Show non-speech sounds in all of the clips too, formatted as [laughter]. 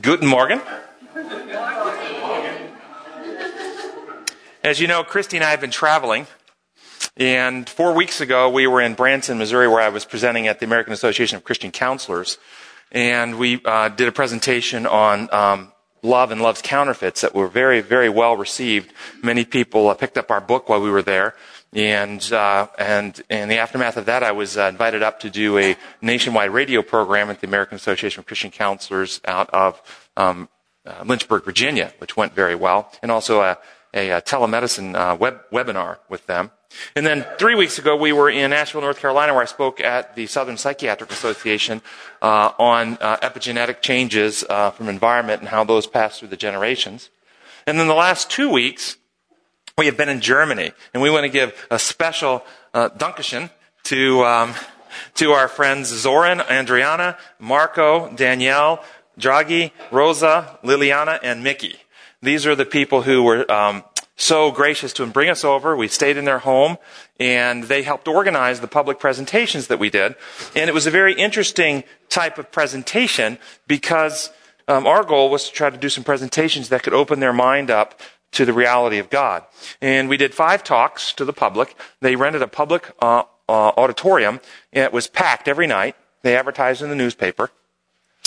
Guten Morgen. As you know, Christy and I have been traveling. And four weeks ago, we were in Branson, Missouri, where I was presenting at the American Association of Christian Counselors. And we uh, did a presentation on um, love and love's counterfeits that were very, very well received. Many people uh, picked up our book while we were there. And, uh, and in the aftermath of that, I was uh, invited up to do a nationwide radio program at the American Association of Christian Counselors out of um, uh, Lynchburg, Virginia, which went very well, and also a, a, a telemedicine uh, web, webinar with them. And then three weeks ago, we were in Asheville, North Carolina, where I spoke at the Southern Psychiatric Association uh, on uh, epigenetic changes from environment and how those pass through the generations. And then the last two weeks, we have been in Germany, and we want to give a special uh, to um, to our friends Zoran, Andriana, Marco, Danielle, Draghi, Rosa, Liliana, and Mickey. These are the people who were um, so gracious to bring us over. We stayed in their home, and they helped organize the public presentations that we did. And it was a very interesting type of presentation because um, our goal was to try to do some presentations that could open their mind up to the reality of God. And we did five talks to the public. They rented a public uh, uh, auditorium, and it was packed every night. They advertised in the newspaper.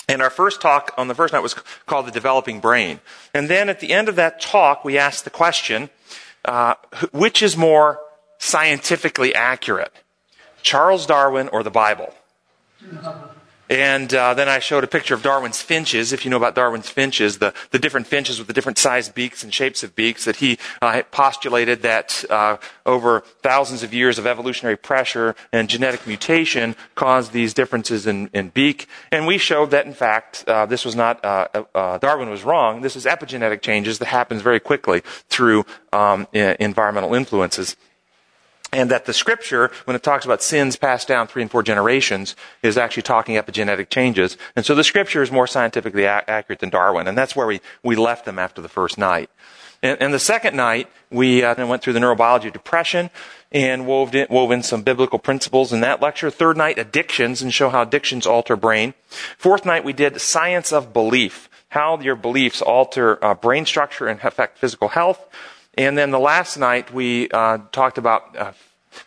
And our first talk on the first night was called The Developing Brain. And then at the end of that talk, we asked the question, uh, which is more scientifically accurate? Charles Darwin or the Bible? And uh, then I showed a picture of Darwin's finches. If you know about Darwin's finches, the, the different finches with the different sized beaks and shapes of beaks, that he uh, postulated that uh, over thousands of years of evolutionary pressure and genetic mutation caused these differences in, in beak. And we showed that, in fact, uh, this was not uh, uh, Darwin was wrong. This is epigenetic changes that happens very quickly through um, environmental influences and that the scripture, when it talks about sins passed down three and four generations, is actually talking epigenetic changes. And so the scripture is more scientifically accurate than Darwin, and that's where we, we left them after the first night. And, and the second night, we uh, went through the neurobiology of depression and wove in, wove in some biblical principles in that lecture. Third night, addictions, and show how addictions alter brain. Fourth night, we did science of belief, how your beliefs alter uh, brain structure and affect physical health. And then the last night, we uh, talked about uh,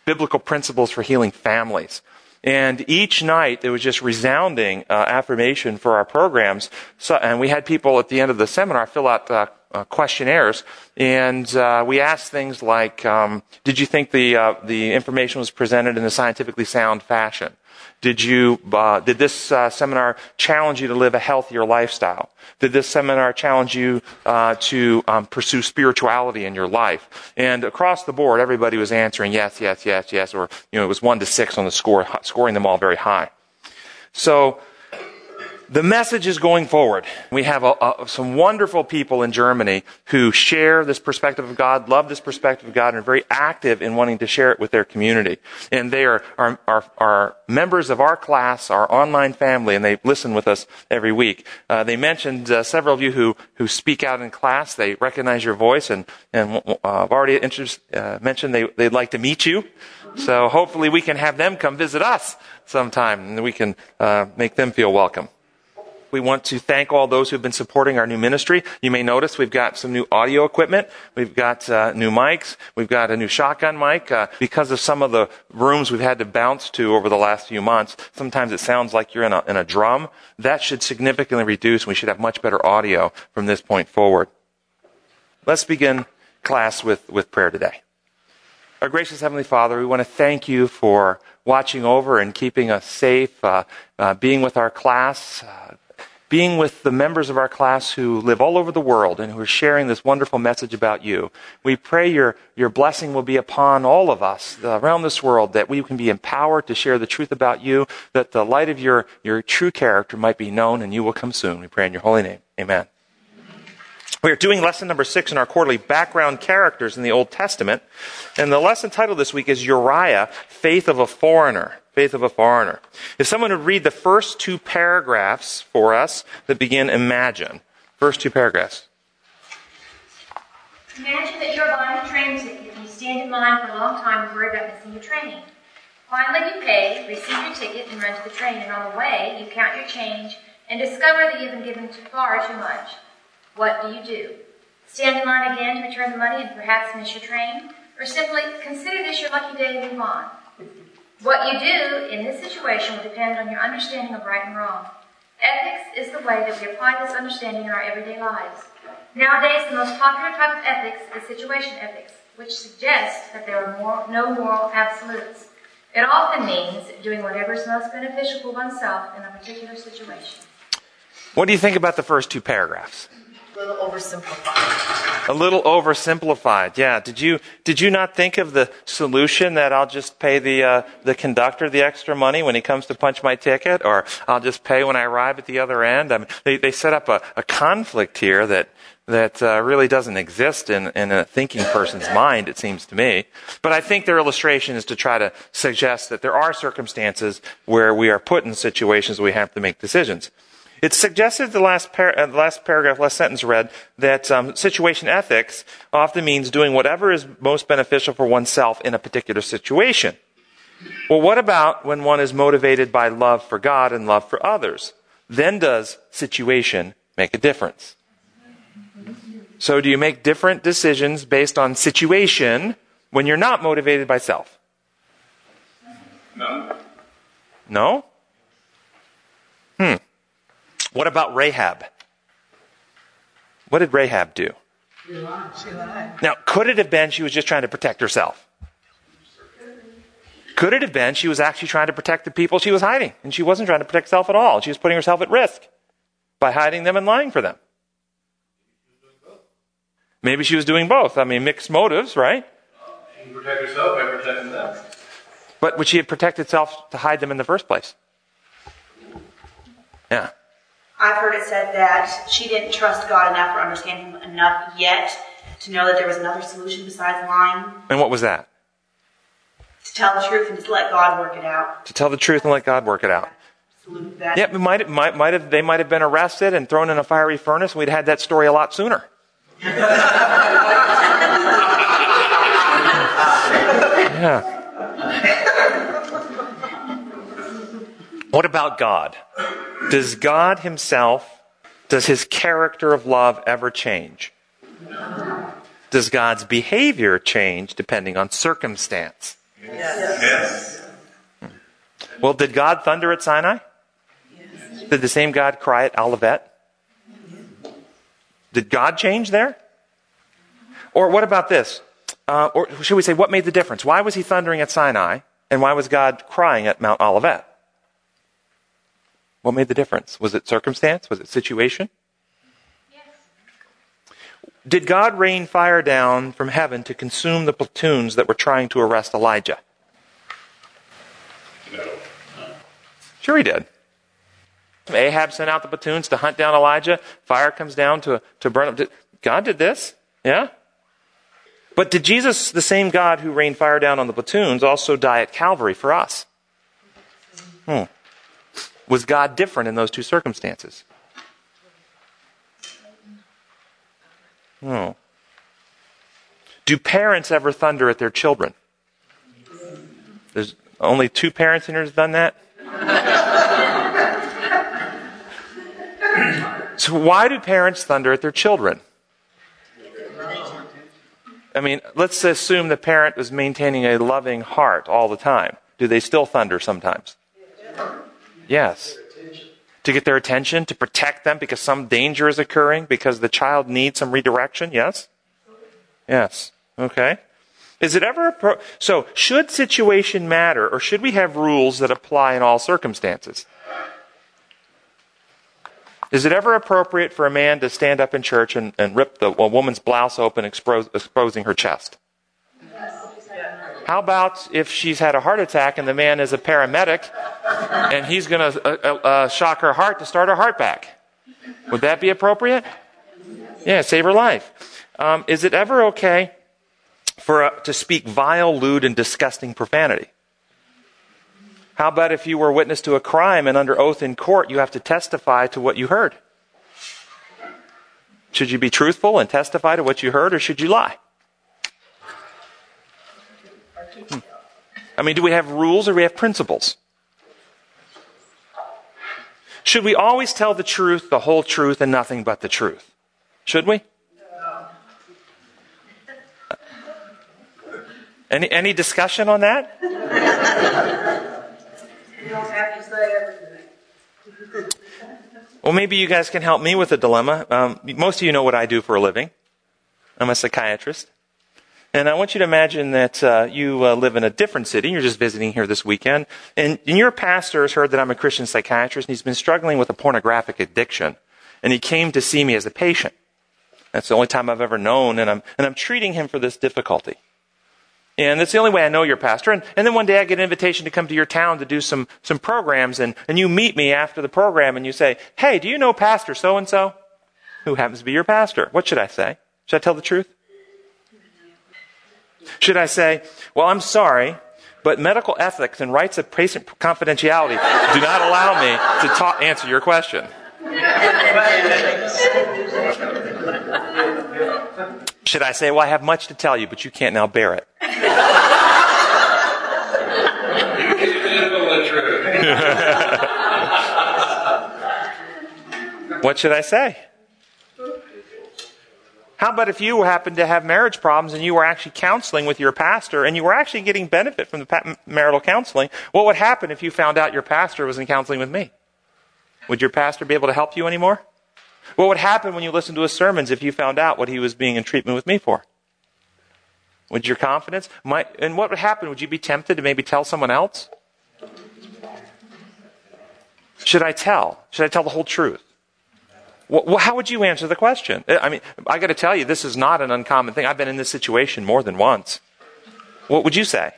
biblical principles for healing families. And each night, it was just resounding uh, affirmation for our programs. So, and we had people at the end of the seminar fill out uh, questionnaires, and uh, we asked things like, um, "Did you think the uh, the information was presented in a scientifically sound fashion? Did you uh, did this uh, seminar challenge you to live a healthier lifestyle? Did this seminar challenge you uh, to um, pursue spirituality in your life? And across the board, everybody was answering yes, yes, yes, yes, or you know it was one to six on the score, scoring them all very high. So the message is going forward. We have a, a, some wonderful people in Germany who share this perspective of God, love this perspective of God, and are very active in wanting to share it with their community. And they are, are, are, are members of our class, our online family, and they listen with us every week. Uh, they mentioned uh, several of you who, who speak out in class. They recognize your voice, and, and uh, I've already uh, mentioned they, they'd like to meet you. So hopefully we can have them come visit us sometime, and we can uh, make them feel welcome. We want to thank all those who've been supporting our new ministry. You may notice we've got some new audio equipment. We've got uh, new mics. We've got a new shotgun mic. Uh, because of some of the rooms we've had to bounce to over the last few months, sometimes it sounds like you're in a, in a drum. That should significantly reduce. We should have much better audio from this point forward. Let's begin class with, with prayer today. Our gracious Heavenly Father, we want to thank you for watching over and keeping us safe, uh, uh, being with our class, uh, being with the members of our class who live all over the world and who are sharing this wonderful message about you. We pray your, your blessing will be upon all of us around this world, that we can be empowered to share the truth about you, that the light of your, your true character might be known, and you will come soon. We pray in your holy name. Amen. We are doing lesson number six in our quarterly background characters in the Old Testament. And the lesson title this week is Uriah, Faith of a Foreigner. Faith of a Foreigner. If someone would read the first two paragraphs for us that begin Imagine. First two paragraphs. Imagine that you're buying a train ticket and you stand in line for a long time and worry about missing your train. Finally, you pay, receive your ticket, and run to the train. And on the way, you count your change and discover that you've been given far too much. What do you do? Stand in line again to return the money and perhaps miss your train? Or simply consider this your lucky day and move on? What you do in this situation will depend on your understanding of right and wrong. Ethics is the way that we apply this understanding in our everyday lives. Nowadays, the most popular type of ethics is situation ethics, which suggests that there are more, no moral absolutes. It often means doing whatever is most beneficial for oneself in a particular situation. What do you think about the first two paragraphs? A little oversimplified. A little oversimplified. Yeah. Did you did you not think of the solution that I'll just pay the uh, the conductor the extra money when he comes to punch my ticket, or I'll just pay when I arrive at the other end? I mean, they they set up a, a conflict here that that uh, really doesn't exist in, in a thinking person's mind, it seems to me. But I think their illustration is to try to suggest that there are circumstances where we are put in situations where we have to make decisions. It's suggested the last, par- uh, the last paragraph, last sentence read, that um, situation ethics often means doing whatever is most beneficial for oneself in a particular situation. Well, what about when one is motivated by love for God and love for others? Then does situation make a difference? So do you make different decisions based on situation when you're not motivated by self? No. No? What about Rahab? What did Rahab do? She lied. Now, could it have been she was just trying to protect herself? Could it have been she was actually trying to protect the people she was hiding and she wasn't trying to protect herself at all? She was putting herself at risk by hiding them and lying for them. Maybe she was doing both. I mean, mixed motives, right? Can protect herself by protecting them. But would she have protected herself to hide them in the first place? Yeah. I've heard it said that she didn't trust God enough or understand Him enough yet to know that there was another solution besides lying. And what was that? To tell the truth and just let God work it out. To tell the truth and let God work it out. Salute that. Yeah, it might, might, might have, they might have been arrested and thrown in a fiery furnace. We'd had that story a lot sooner. [laughs] yeah. What about God? Does God himself, does his character of love ever change? Does God's behavior change depending on circumstance? Yes. Well, did God thunder at Sinai? Yes. Did the same God cry at Olivet? Did God change there? Or what about this? Uh, or should we say, what made the difference? Why was he thundering at Sinai, and why was God crying at Mount Olivet? What made the difference? Was it circumstance? Was it situation? Yes. Did God rain fire down from heaven to consume the platoons that were trying to arrest Elijah? No. Sure, he did. Ahab sent out the platoons to hunt down Elijah. Fire comes down to, to burn up. God did this? Yeah? But did Jesus, the same God who rained fire down on the platoons, also die at Calvary for us? Hmm. Was God different in those two circumstances? Hmm. Do parents ever thunder at their children? There's only two parents in here who's done that? [clears throat] So why do parents thunder at their children? I mean, let's assume the parent is maintaining a loving heart all the time. Do they still thunder sometimes? Yes. To get their attention, to protect them because some danger is occurring, because the child needs some redirection? Yes? Yes. Okay. Is it ever appro- so? Should situation matter, or should we have rules that apply in all circumstances? Is it ever appropriate for a man to stand up in church and, and rip the, a woman's blouse open, exposing her chest? How about if she's had a heart attack and the man is a paramedic and he's going to uh, uh, uh, shock her heart to start her heart back? Would that be appropriate? Yeah, save her life. Um, is it ever okay for uh, to speak vile, lewd, and disgusting profanity? How about if you were witness to a crime and under oath in court, you have to testify to what you heard? Should you be truthful and testify to what you heard, or should you lie? I mean, do we have rules or do we have principles? Should we always tell the truth, the whole truth, and nothing but the truth? Should we? Any, any discussion on that? Well, maybe you guys can help me with a dilemma. Um, most of you know what I do for a living. I'm a psychiatrist. And I want you to imagine that uh, you uh, live in a different city. You're just visiting here this weekend. And, and your pastor has heard that I'm a Christian psychiatrist, and he's been struggling with a pornographic addiction. And he came to see me as a patient. That's the only time I've ever known, and I'm, and I'm treating him for this difficulty. And that's the only way I know your pastor. And, and then one day I get an invitation to come to your town to do some, some programs, and, and you meet me after the program, and you say, Hey, do you know Pastor so and so? Who happens to be your pastor? What should I say? Should I tell the truth? Should I say, Well, I'm sorry, but medical ethics and rights of patient confidentiality do not allow me to ta- answer your question? Should I say, Well, I have much to tell you, but you can't now bear it? You did know the truth. What should I say? How about if you happened to have marriage problems and you were actually counseling with your pastor and you were actually getting benefit from the marital counseling? What would happen if you found out your pastor was in counseling with me? Would your pastor be able to help you anymore? What would happen when you listened to his sermons if you found out what he was being in treatment with me for? Would your confidence, might, and what would happen? Would you be tempted to maybe tell someone else? Should I tell? Should I tell the whole truth? Well, how would you answer the question? I mean, I got to tell you, this is not an uncommon thing. I've been in this situation more than once. What would you say?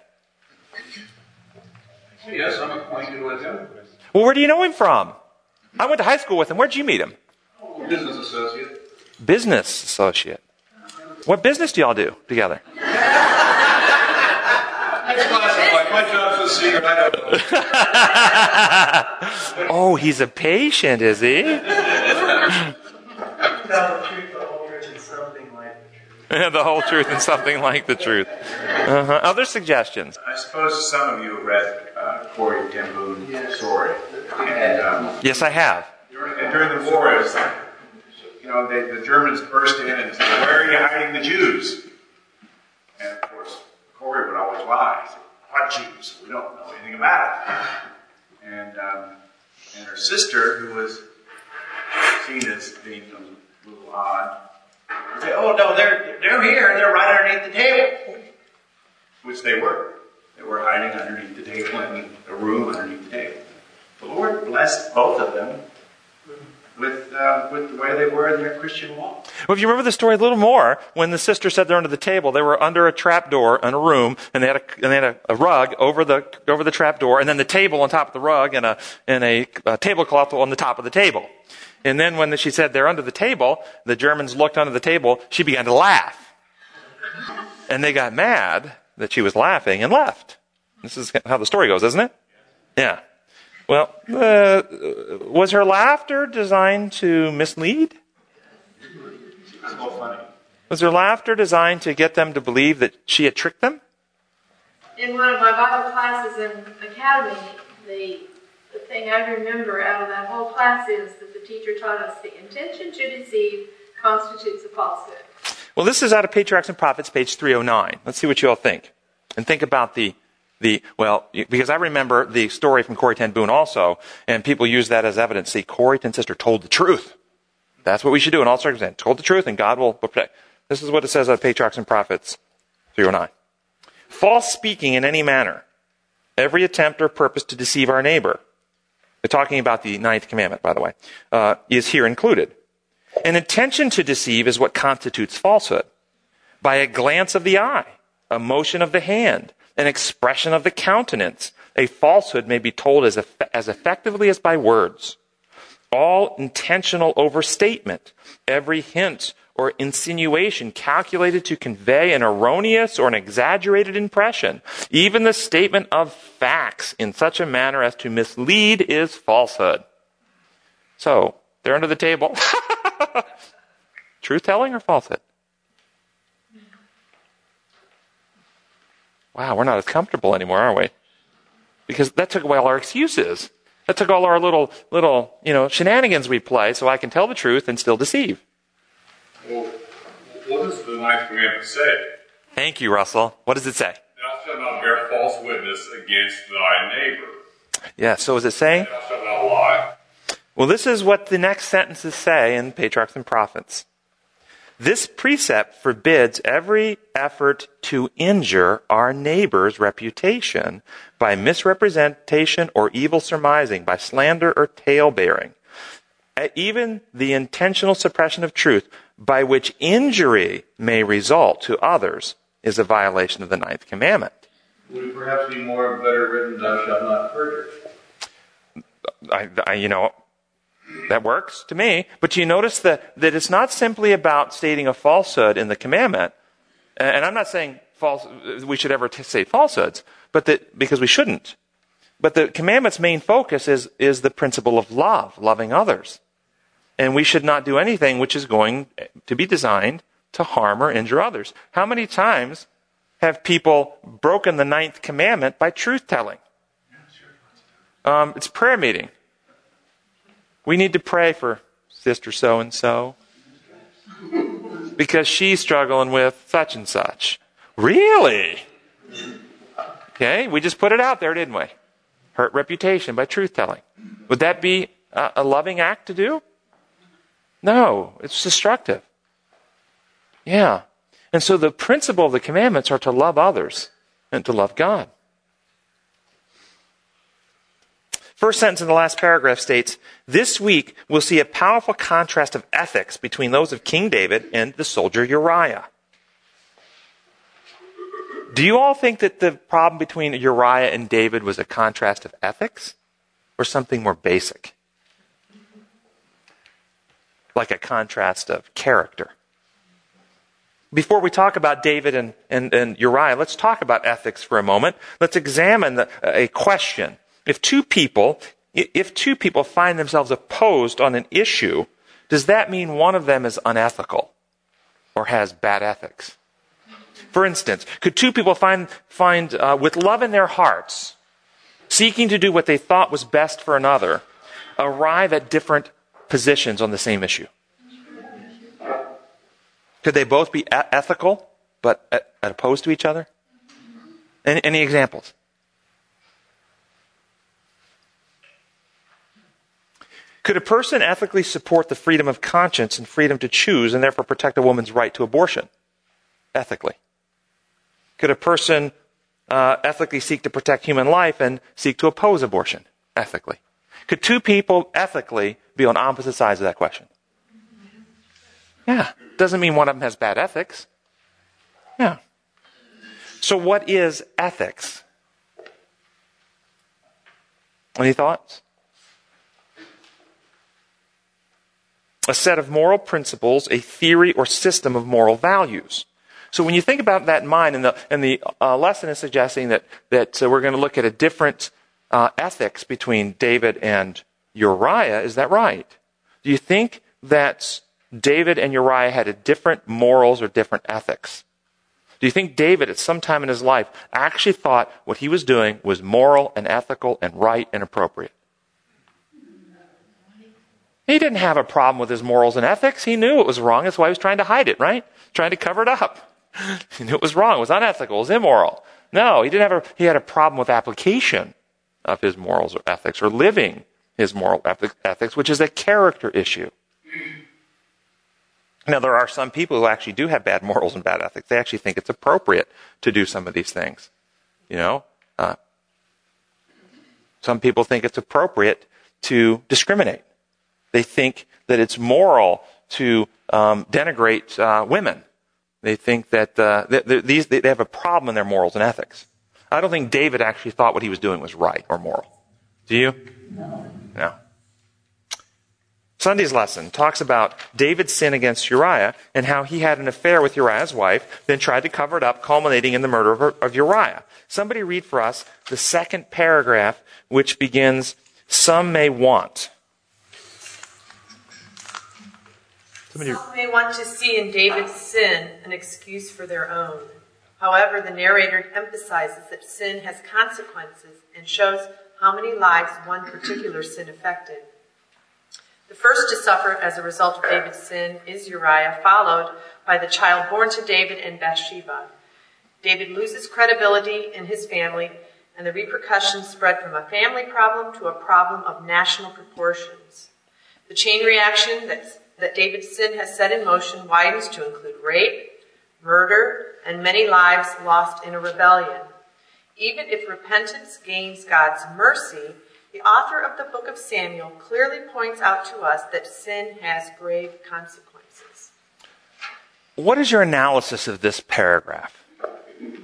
Yes, I'm acquainted with him. Well, where do you know him from? I went to high school with him. Where'd you meet him? Business associate. Business associate. What business do y'all do together? It's. My job's a secret. I don't. [laughs] Oh, he's a patient, is he? Tell the truth, the whole truth, and something like the truth. the whole truth and something like the truth. Uh-huh. Other suggestions? I suppose some of you have read uh, Corrie ten Boom's story. And, um, Yes, I have. during, and during the war, it was, you know, they, the Germans burst in and said, Where are you hiding the Jews? And of course, Corrie would always lie. Said, What Jews? We don't know anything about it. And, um, and her sister, who was seen as being a little odd, say, Oh, no, they're, they're here. They're right underneath the table. Which they were. They were hiding underneath the table in a room underneath the table. The Lord blessed both of them with, uh, with the way they were in their Christian walk. Well, if you remember the story a little more, when the sister said they're under the table, they were under a trap door in a room, and they had a, and they had a, a rug over the over the trap door, and then the table on top of the rug, and a and a, a tablecloth on the top of the table. And then when she said they're under the table, the Germans looked under the table. She began to laugh, and they got mad that she was laughing and left. This is how the story goes, isn't it? Yeah. Well, uh, was her laughter designed to mislead? Was her laughter designed to get them to believe that she had tricked them? In one of my Bible classes in academy, the, the thing I remember out of that whole class is that the teacher taught us the intention to deceive constitutes a falsehood. Well, this is out of Patriarchs and Prophets, page 309. Let's see what you all think. And think about the, the, well, because I remember the story from Corrie ten Boom also, and people use that as evidence. See, Corrie Ten Sister told the truth. That's what we should do in all circumstances. Told the truth, and God will protect. This is what it says out of Patriarchs and Prophets, 309. False speaking in any manner. Every attempt or purpose to deceive our neighbor. Talking about the ninth commandment, by the way, uh, is here included. An intention to deceive is what constitutes falsehood. By a glance of the eye, a motion of the hand, an expression of the countenance, a falsehood may be told as, eff- as effectively as by words. All intentional overstatement, every hint or insinuation calculated to convey an erroneous or an exaggerated impression, even the statement of facts in such a manner as to mislead is falsehood. So, they're under the table. [laughs] Truth telling or falsehood? Wow, we're not as comfortable anymore, are we? Because that took away all our excuses. That took all our little, little, you know, shenanigans we play so I can tell the truth and still deceive. Well, what does the ninth commandment say? Thank you, Russell. What does it say? Thou shalt not bear false witness against thy neighbor. Yeah, so is it saying? Thou shalt not lie. Well, this is what the next sentences say in Patriarchs and Prophets. This precept forbids every effort to injure our neighbor's reputation by misrepresentation or evil surmising, by slander or tale-bearing. Uh, Even the intentional suppression of truth by which injury may result to others is a violation of the ninth commandment. Would it perhaps be more better written, thou shalt not perjure? I, I, you know, that works to me. But you notice that, that it's not simply about stating a falsehood in the commandment. And I'm not saying false, we should ever t- say falsehoods, but that, because we shouldn't. But the commandment's main focus is, is the principle of love, loving others. And we should not do anything which is going to be designed to harm or injure others. How many times have people broken the ninth commandment by truth telling? Um, it's prayer meeting. We need to pray for sister so and so because she's struggling with such and such. Really? Okay, we just put it out there, didn't we? Hurt reputation by truth telling. Would that be a, a loving act to do? No, it's destructive. Yeah. And so the principle of the commandments are to love others and to love God. First sentence in the last paragraph states, This week we'll see a powerful contrast of ethics between those of King David and the soldier Uriah. Do you all think that the problem between Uriah and David was a contrast of ethics or something more basic? Like a contrast of character. Before we talk about David and, and, and Uriah, let's talk about ethics for a moment. Let's examine the, a question. If two people, if two people find themselves opposed on an issue, does that mean one of them is unethical or has bad ethics? For instance, could two people find, find uh, with love in their hearts, seeking to do what they thought was best for another, arrive at different positions on the same issue? Could they both be ethical but uh, opposed to each other? Any, any examples? Could a person ethically support the freedom of conscience and freedom to choose and therefore protect a woman's right to abortion? Ethically. Could a person uh, ethically seek to protect human life and seek to oppose abortion? Ethically. Could two people ethically be on opposite sides of that question? Yeah. Doesn't mean one of them has bad ethics. Yeah. So, what is ethics? Any thoughts? A set of moral principles, a theory or system of moral values. So when you think about that in mind, and the, and the uh, lesson is suggesting that, that uh, we're going to look at a different uh, ethics between David and Uriah, is that right? Do you think that David and Uriah had a different morals or different ethics? Do you think David, at some time in his life, actually thought what he was doing was moral and ethical and right and appropriate? He didn't have a problem with his morals and ethics. He knew it was wrong. That's why he was trying to hide it, right? Trying to cover it up. [laughs] He knew it was wrong. It was unethical. It was immoral. No, he didn't have a, he had a problem with application of his morals or ethics or living his moral ethics, which is a character issue. Now, there are some people who actually do have bad morals and bad ethics. They actually think it's appropriate to do some of these things. You know, uh, some people think it's appropriate to discriminate. They think that it's moral to um, denigrate uh, women. They think that uh, they, they, these, they have a problem in their morals and ethics. I don't think David actually thought what he was doing was right or moral. Do you? No. No. Sunday's lesson talks about David's sin against Uriah and how he had an affair with Uriah's wife, then tried to cover it up, culminating in the murder of, Uriah. Somebody read for us the second paragraph, which begins, Some may want. Somebody, Some may want to see in David's sin an excuse for their own. However, the narrator emphasizes that sin has consequences and shows how many lives one particular sin affected. The first to suffer as a result of David's sin is Uriah, followed by the child born to David and Bathsheba. David loses credibility in his family, and the repercussions spread from a family problem to a problem of national proportions. The chain reaction that, that David's sin has set in motion widens to include rape, murder, and many lives lost in a rebellion. Even if repentance gains God's mercy, the author of the book of Samuel clearly points out to us that sin has grave consequences. What is your analysis of this paragraph?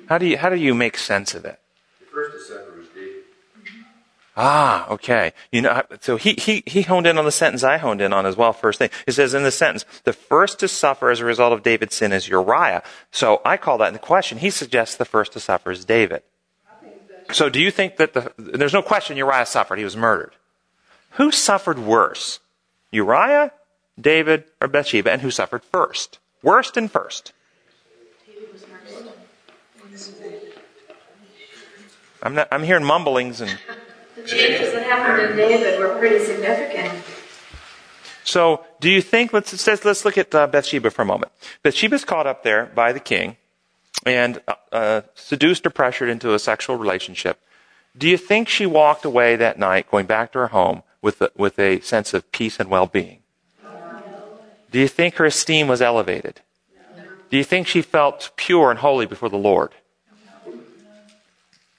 How do you, how do you make sense of it? The first to suffer was David. Ah, okay. You know, so he, he, he honed in on the sentence I honed in on as well, first thing. It says in the sentence, the first to suffer as a result of David's sin is Uriah. So I call that in the question. He suggests the first to suffer is David. So do you think that the, there's no question Uriah suffered. He was murdered. Who suffered worse? Uriah, David, or Bathsheba? And who suffered first? Worst and first. I'm, not, I'm hearing mumblings and. Changes that happened in David were pretty significant. So, do you think? Let's let's, let's look at uh, Bathsheba for a moment. Bathsheba's caught up there by the king, and uh, uh, seduced or pressured into a sexual relationship. Do you think she walked away that night, going back to her home, with a, with a sense of peace and well-being? Do you think her esteem was elevated? Do you think she felt pure and holy before the Lord?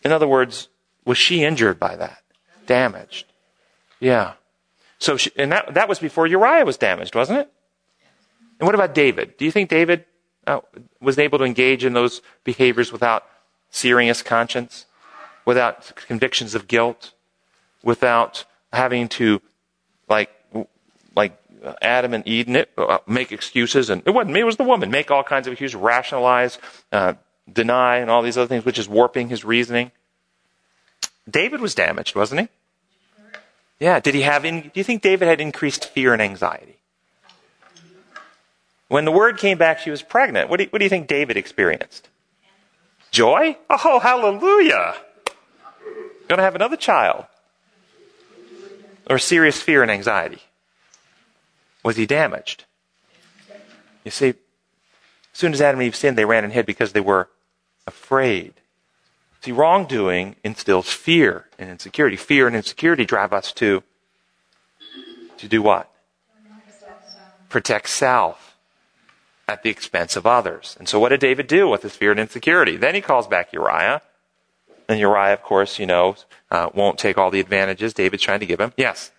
In other words, was she injured by that? Damaged? Yeah. So, she, and that, that was before Uriah was damaged, wasn't it? And what about David? Do you think David uh, was able to engage in those behaviors without serious conscience, without convictions of guilt, without having to, like, like Adam and Eden, uh, make excuses? And it wasn't me; it was the woman. Make all kinds of excuses, rationalize, uh, deny, and all these other things, which is warping his reasoning. David was damaged, wasn't he? Yeah. Did he have? In, do you think David had increased fear and anxiety? When the word came back, she was pregnant. What do you, what do you think David experienced? Joy? Oh, hallelujah! Going to have another child. Or serious fear and anxiety? Was he damaged? You see, as soon as Adam and Eve sinned, they ran and hid because they were afraid. See, wrongdoing instills fear and insecurity. Fear and insecurity drive us to, to do what? Protect self at the expense of others. And so what did David do with his fear and insecurity? Then he calls back Uriah. And Uriah, of course, you know, uh, won't take all the advantages David's trying to give him. Yes?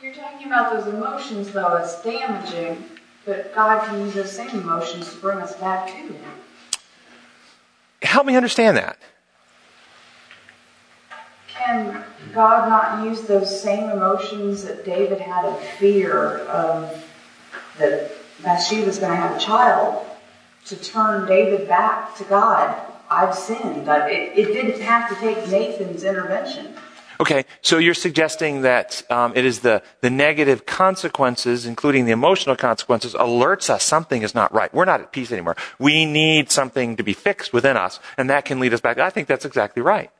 You're talking about those emotions, though, as damaging, but God can use those same emotions to bring us back to Him. Help me understand that. Can God not use those same emotions that David had of fear of that Bathsheba's going to have a child to turn David back to God? I've sinned. It, it didn't have to take Nathan's intervention. Okay, so you're suggesting that um, it is the, the negative consequences, including the emotional consequences, alerts us something is not right. We're not at peace anymore. We need something to be fixed within us, and that can lead us back. I think that's exactly right.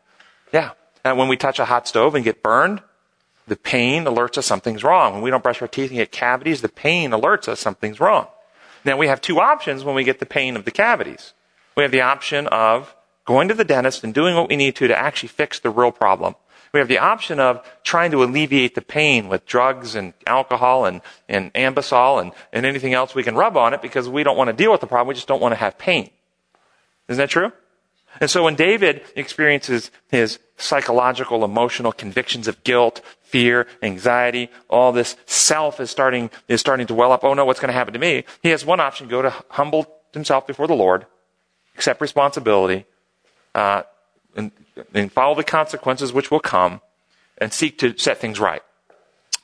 Yeah. And when we touch a hot stove and get burned, the pain alerts us something's wrong. When we don't brush our teeth and get cavities, the pain alerts us something's wrong. Now we have two options when we get the pain of the cavities. We have the option of going to the dentist and doing what we need to to actually fix the real problem. We have the option of trying to alleviate the pain with drugs and alcohol and, and Anbesol and, and anything else we can rub on it because we don't want to deal with the problem. We just don't want to have pain. Isn't that true? And so when David experiences his psychological, emotional convictions of guilt, fear, anxiety, all this self is starting, is starting to well up. Oh no, what's going to happen to me? He has one option, go to humble himself before the Lord, accept responsibility, uh, and, and follow the consequences which will come, and seek to set things right.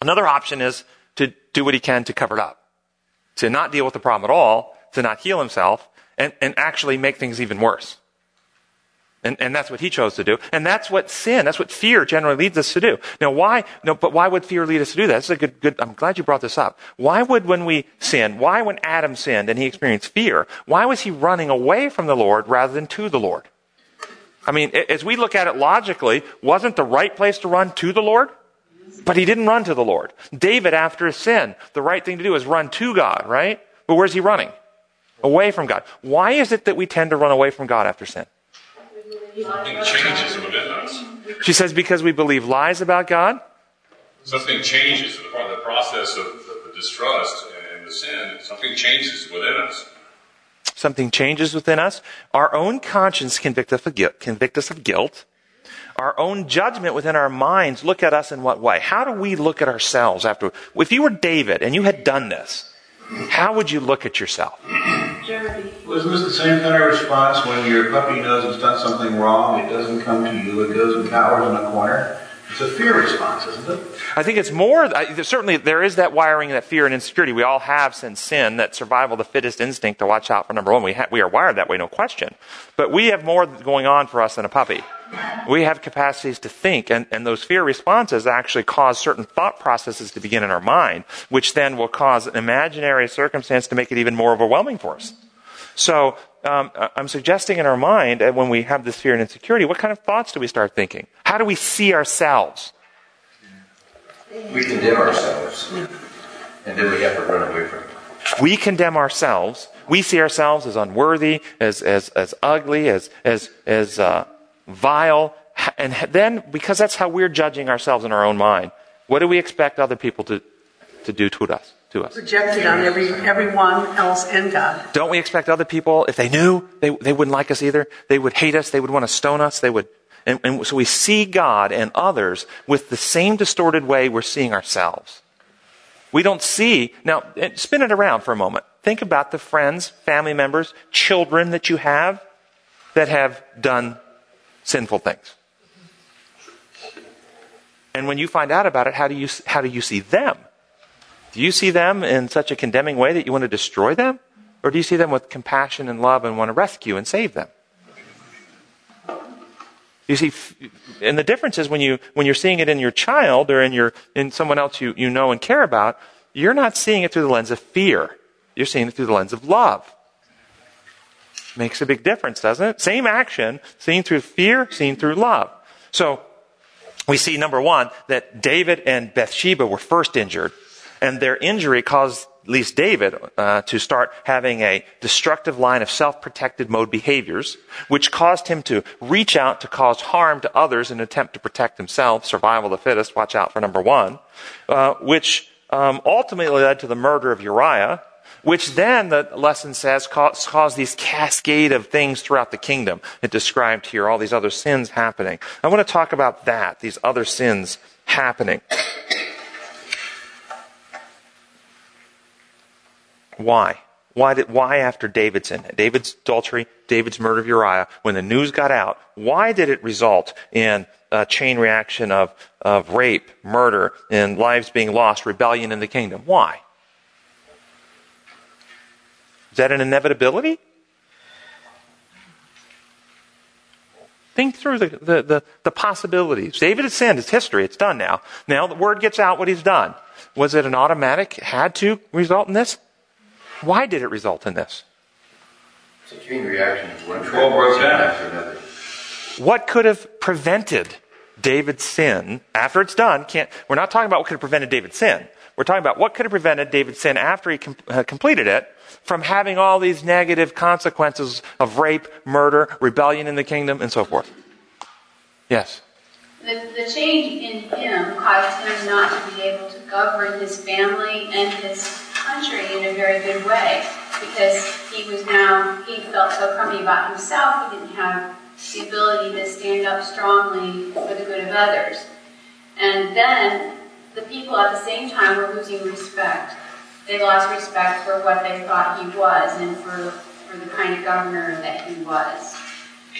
Another option is to do what he can to cover it up, to not deal with the problem at all, to not heal himself, and, and actually make things even worse. And, and that's what he chose to do. And that's what sin, that's what fear generally leads us to do. Now why, no, but why would fear lead us to do that? That's a good, good, I'm glad you brought this up. Why would when we sin, why when Adam sinned and he experienced fear, why was he running away from the Lord rather than to the Lord? I mean, as we look at it logically, wasn't the right place to run to the Lord? But he didn't run to the Lord. David, after his sin, the right thing to do is run to God, right? But where's he running? Away from God. Why is it that we tend to run away from God after sin? Something changes within us. She says because we believe lies about God. Something changes in the process of the distrust and the sin. Something changes within us. Something changes within us. Our own conscience convict us of guilt. Convict us of guilt. Our own judgment within our minds look at us in what way? How do we look at ourselves after? If you were David and you had done this, how would you look at yourself? Wasn't this the same kind of response when your puppy knows it's done something wrong? It doesn't come to you. It goes and cowers in a corner. It's a fear response, isn't it? I think it's more, certainly there is that wiring, that fear and insecurity. We all have since sin, that survival, the fittest instinct to watch out for number one. We, ha- we are wired that way, no question. But we have more going on for us than a puppy. We have capacities to think, and, and those fear responses actually cause certain thought processes to begin in our mind, which then will cause an imaginary circumstance to make it even more overwhelming for us. So um, I'm suggesting in our mind, when we have this fear and insecurity, what kind of thoughts do we start thinking? How do we see ourselves? We condemn ourselves, and then we have to run away from it. We condemn ourselves. We see ourselves as unworthy, as as as ugly, as as as uh, vile, and then because that's how we're judging ourselves in our own mind, what do we expect other people to to do to us? To us. Projected on every everyone else and God. Don't we expect other people, if they knew, they, they wouldn't like us either? They would hate us. They would want to stone us. They would and, and so we see God and others with the same distorted way we're seeing ourselves. We don't see, now spin it around for a moment. Think about the friends, family members, children that you have that have done sinful things. And when you find out about it, how do you, how do you see them? Do you see them in such a condemning way that you want to destroy them? Or do you see them with compassion and love and want to rescue and save them? You see, and the difference is when you when you're seeing it in your child or in your in someone else you, you know and care about, you're not seeing it through the lens of fear. You're seeing it through the lens of love. Makes a big difference, doesn't it? Same action, seen through fear, seen through love. So we see number one that David and Bathsheba were first injured, and their injury caused at least David, uh, to start having a destructive line of self-protected mode behaviors, which caused him to reach out to cause harm to others in an attempt to protect himself, survival of the fittest, watch out for number one, uh, which um, ultimately led to the murder of Uriah, which then the lesson says caused, caused these cascade of things throughout the kingdom. It described here all these other sins happening. I want to talk about that, these other sins happening. Why? Why, did, why after David's sin? David's adultery, David's murder of Uriah, when the news got out, why did it result in a chain reaction of, of rape, murder, and lives being lost, rebellion in the kingdom? Why? Is that an inevitability? Think through the, the, the, the, possibilities. David has sinned. It's history. It's done now. Now the word gets out what he's done. Was it an automatic, had to result in this? Why did it result in this? It's a chain reaction. One broke down. after another. What could have prevented David's sin after it's done? Can't, we're not talking about what could have prevented David's sin. We're talking about what could have prevented David's sin after he com- uh, completed it from having all these negative consequences of rape, murder, rebellion in the kingdom, and so forth. Yes. The, the change in him caused him not to be able to govern his family and his country in a very good way because he was now, he felt so crummy about himself, he didn't have the ability to stand up strongly for the good of others. And then the people at the same time were losing respect. They lost respect for what they thought he was and for, for the kind of governor that he was.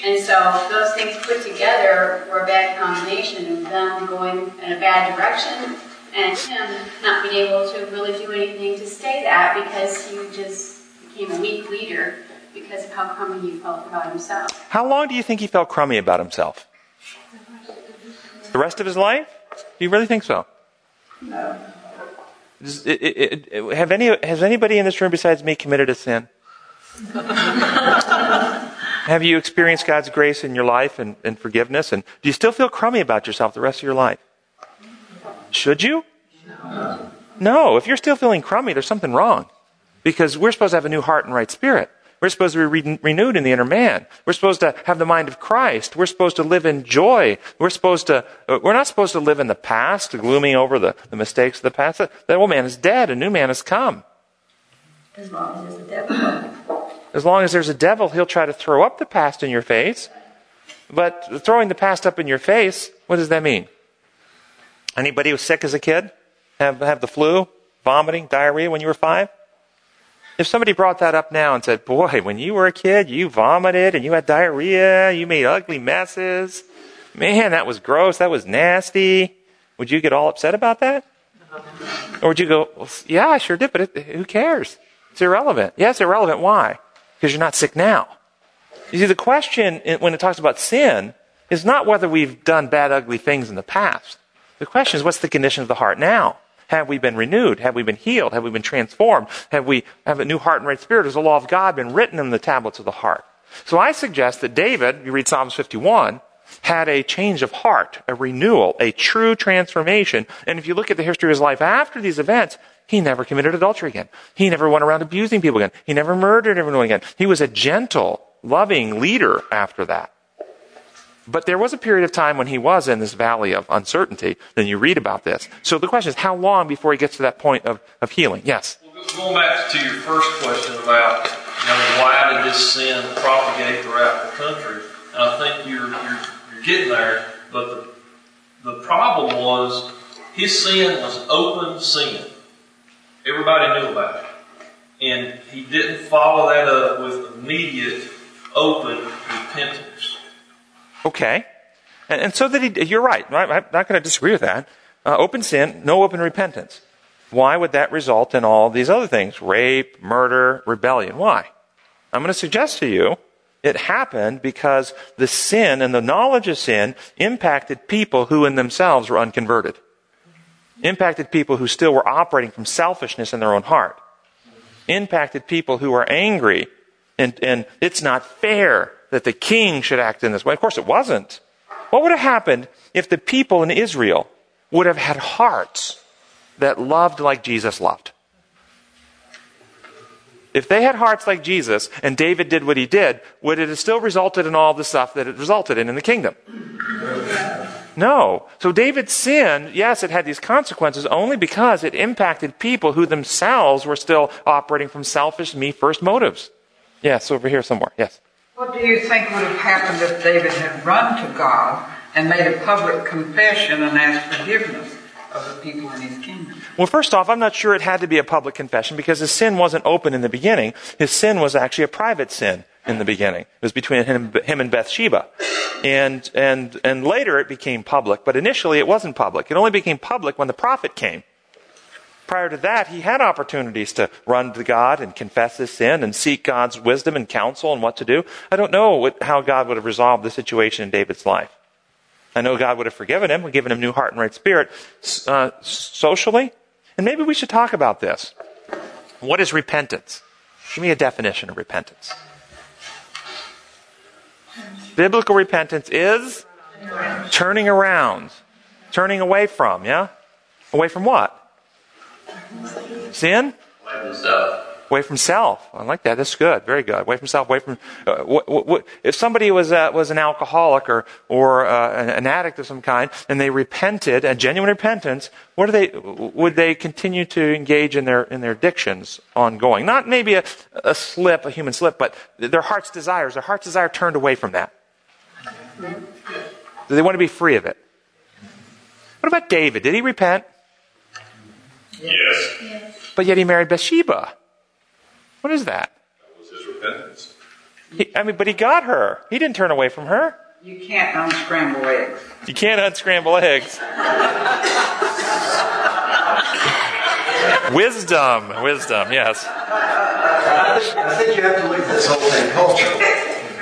And so those things put together were a bad combination of them going in a bad direction and him not being able to really do anything to stay that because he just became a weak leader because of how crummy he felt about himself. How long do you think he felt crummy about himself? The rest of his life? Do you really think so? No. Does, it, it, it, have any, has anybody in this room besides me committed a sin? [laughs] Have you experienced God's grace in your life and, and forgiveness? And do you still feel crummy about yourself the rest of your life? Should you? No. If you're still feeling crummy, there's something wrong. Because we're supposed to have a new heart and right spirit. We're supposed to be re- renewed in the inner man. We're supposed to have the mind of Christ. We're supposed to live in joy. We're supposed to, uh, we're not supposed to live in the past, glooming over the, the mistakes of the past. That old man is dead. A new man has come. As long as there's a devil. As long as there's a devil, he'll try to throw up the past in your face. But throwing the past up in your face, what does that mean? Anybody was sick as a kid? Have, have the flu? Vomiting? Diarrhea when you were five? If somebody brought that up now and said, boy, when you were a kid, you vomited and you had diarrhea, you made ugly messes. Man, that was gross. That was nasty. Would you get all upset about that? Or would you go, well, yeah, I sure did, but it, who cares? It's irrelevant. Yeah, it's irrelevant. Why? Because you're not sick now. You see, the question when it talks about sin is not whether we've done bad, ugly things in the past. The question is, what's the condition of the heart now? Have we been renewed? Have we been healed? Have we been transformed? Have we have a new heart and right spirit? Has the law of God been written in the tablets of the heart? So I suggest that David, you read Psalms 51, had a change of heart, a renewal, a true transformation. And if you look at the history of his life after these events, he never committed adultery again. He never went around abusing people again. He never murdered everyone again. He was a gentle, loving leader after that. But there was a period of time when he was in this valley of uncertainty. Then you read about this. So the question is, how long before he gets to that point of, of healing? Yes? Well, going back to your first question about you know, why did this sin propagate throughout the country, and I think you're, you're, you're getting there, but the, the problem was his sin was open sin. Everybody knew about it. And he didn't follow that up with immediate, open repentance. Okay. And, and so that he, you're right. I'm not going to disagree with that. Uh, open sin, no open repentance. Why would that result in all these other things? Rape, murder, rebellion. Why? I'm going to suggest to you it happened because the sin and the knowledge of sin impacted people who in themselves were unconverted. Impacted people who still were operating from selfishness in their own heart. Impacted people who were angry and, and it's not fair that the king should act in this way. Of course, it wasn't. What would have happened if the people in Israel would have had hearts that loved like Jesus loved? If they had hearts like Jesus and David did what he did, would it have still resulted in all the stuff that it resulted in in the kingdom? No. So David's sin, yes, it had these consequences only because it impacted people who themselves were still operating from selfish, me first motives. Yes, over here somewhere. Yes. What do you think would have happened if David had run to God and made a public confession and asked forgiveness of the people in his kingdom? Well, first off, I'm not sure it had to be a public confession because his sin wasn't open in the beginning. His sin was actually a private sin in the beginning. It was between him, him and Bathsheba. And, and, and later it became public, but initially it wasn't public. It only became public when the prophet came prior to that, he had opportunities to run to God and confess his sin and seek God's wisdom and counsel and what to do. I don't know what, how God would have resolved the situation in David's life. I know God would have forgiven him, given him new heart and right spirit uh, socially. And maybe we should talk about this. What is repentance? Give me a definition of repentance. Biblical repentance is turning around, turning away from, yeah? Away from what? Sin? Away from self. Away from self. I like that. That's good. Very good. Away from self. Away from. Uh, what, what, if somebody was uh, was an alcoholic or or uh, an, an, addict of some kind, and they repented, a genuine repentance, what do they? Would they continue to engage in their in their addictions ongoing? Not maybe a, a slip, a human slip, but their heart's desires. Their heart's desire turned away from that. Do they want to be free of it? What about David? Did he repent? Yes. yes. But yet he married Bathsheba. What is that? That was his repentance. He, I mean, but he got her. He didn't turn away from her. You can't unscramble eggs. You can't unscramble eggs. wisdom, wisdom, yes. I think, you have to look at this whole thing culturally.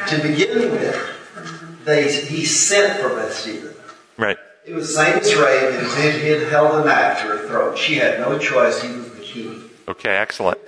To begin with, they, he sent for Bathsheba. It was the same as rape. It he had held a knife to her throat. She had no choice. He was the king. Okay, excellent.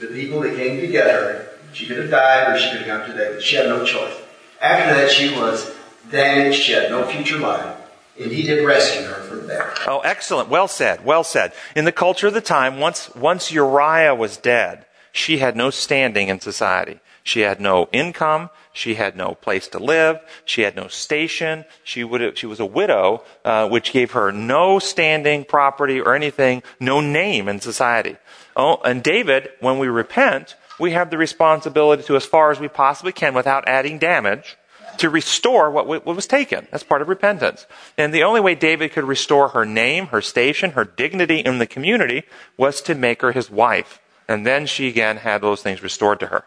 The people that came together She could have died or she could have gone to David. She had no choice. After that, she was damaged. She had no future life. And he did rescue her from that. Oh, excellent. Well said. Well said. In the culture of the time, once, once Uriah was dead, she had no standing in society. She had no income. She had no place to live. She had no station. She, would, she was a widow, uh, which gave her no standing, property, or anything, no name in society. Oh, and David, when we repent, we have the responsibility to, as far as we possibly can, without adding damage, to restore what, what was taken. That's part of repentance. And the only way David could restore her name, her station, her dignity in the community was to make her his wife. And then she again had those things restored to her.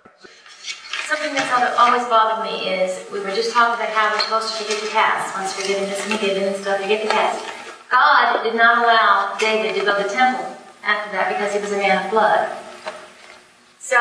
Something that's always bothered me is we were just talking about how we're supposed to forget the past. Once forgiveness and forgiven and stuff, forget the past. God did not allow David to build a temple after that because he was a man of blood. So,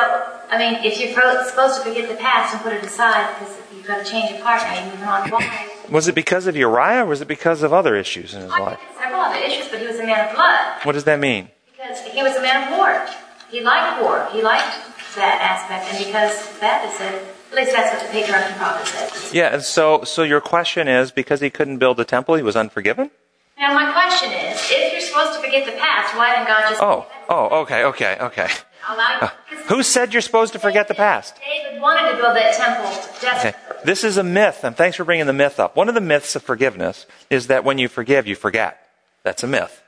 I mean, if you're supposed to forget the past and put it aside because you've got to change your heart now, you're moving on, why? Was it because of Uriah or was it because of other issues in his I life? Several other issues, but he was a man of blood. What does that mean? Because he was a man of war. He liked war. He liked that aspect, and because that is it, at least that's what the patriarch and prophet said. Yeah, and so so your question is because he couldn't build a temple, he was unforgiven? Now my question is, if you're supposed to forget the past, why didn't God just Oh, oh, okay, okay, okay. Uh, [laughs] who said you're supposed to forget the past? David wanted to build that temple. Okay. This is a myth, and thanks for bringing the myth up. One of the myths of forgiveness is that when you forgive, you forget. That's a myth.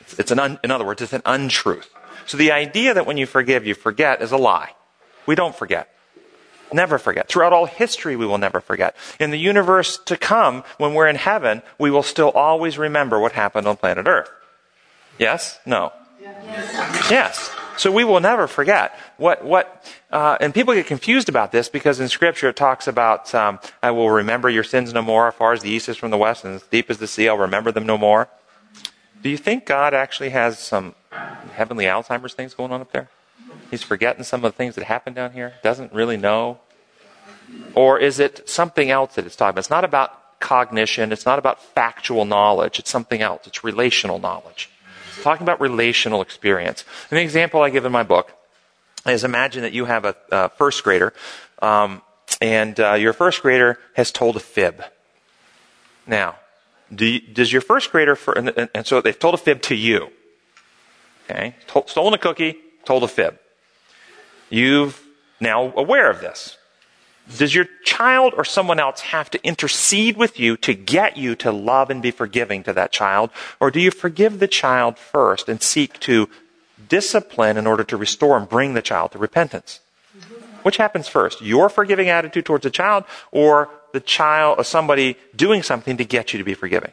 It's, it's an un, in other words, it's an untruth. So the idea that when you forgive, you forget is a lie. We don't forget. Never forget. Throughout all history, we will never forget. In the universe to come, when we're in heaven, we will still always remember what happened on planet Earth. Yes? No? Yes. So we will never forget. What, what, uh, and people get confused about this because in Scripture it talks about, um, I will remember your sins no more, as far as the east is from the west, and as deep as the sea, I'll remember them no more. Do you think God actually has some heavenly Alzheimer's things going on up there? He's forgetting some of the things that happened down here? Doesn't really know? Or is it something else that it's talking about? It's not about cognition, it's not about factual knowledge, it's something else. It's relational knowledge. It's talking about relational experience. An example I give in my book is imagine that you have a, a first grader, um, and uh, your first grader has told a fib. Now, do you, does your first grader, for, and, and, so they've told a fib to you. Okay? Told, stolen a cookie, told a fib. You've now aware of this. Does your child or someone else have to intercede with you to get you to love and be forgiving to that child? Or do you forgive the child first and seek to discipline in order to restore and bring the child to repentance? Which happens first? Your forgiving attitude towards the child or the child or somebody doing something to get you to be forgiving?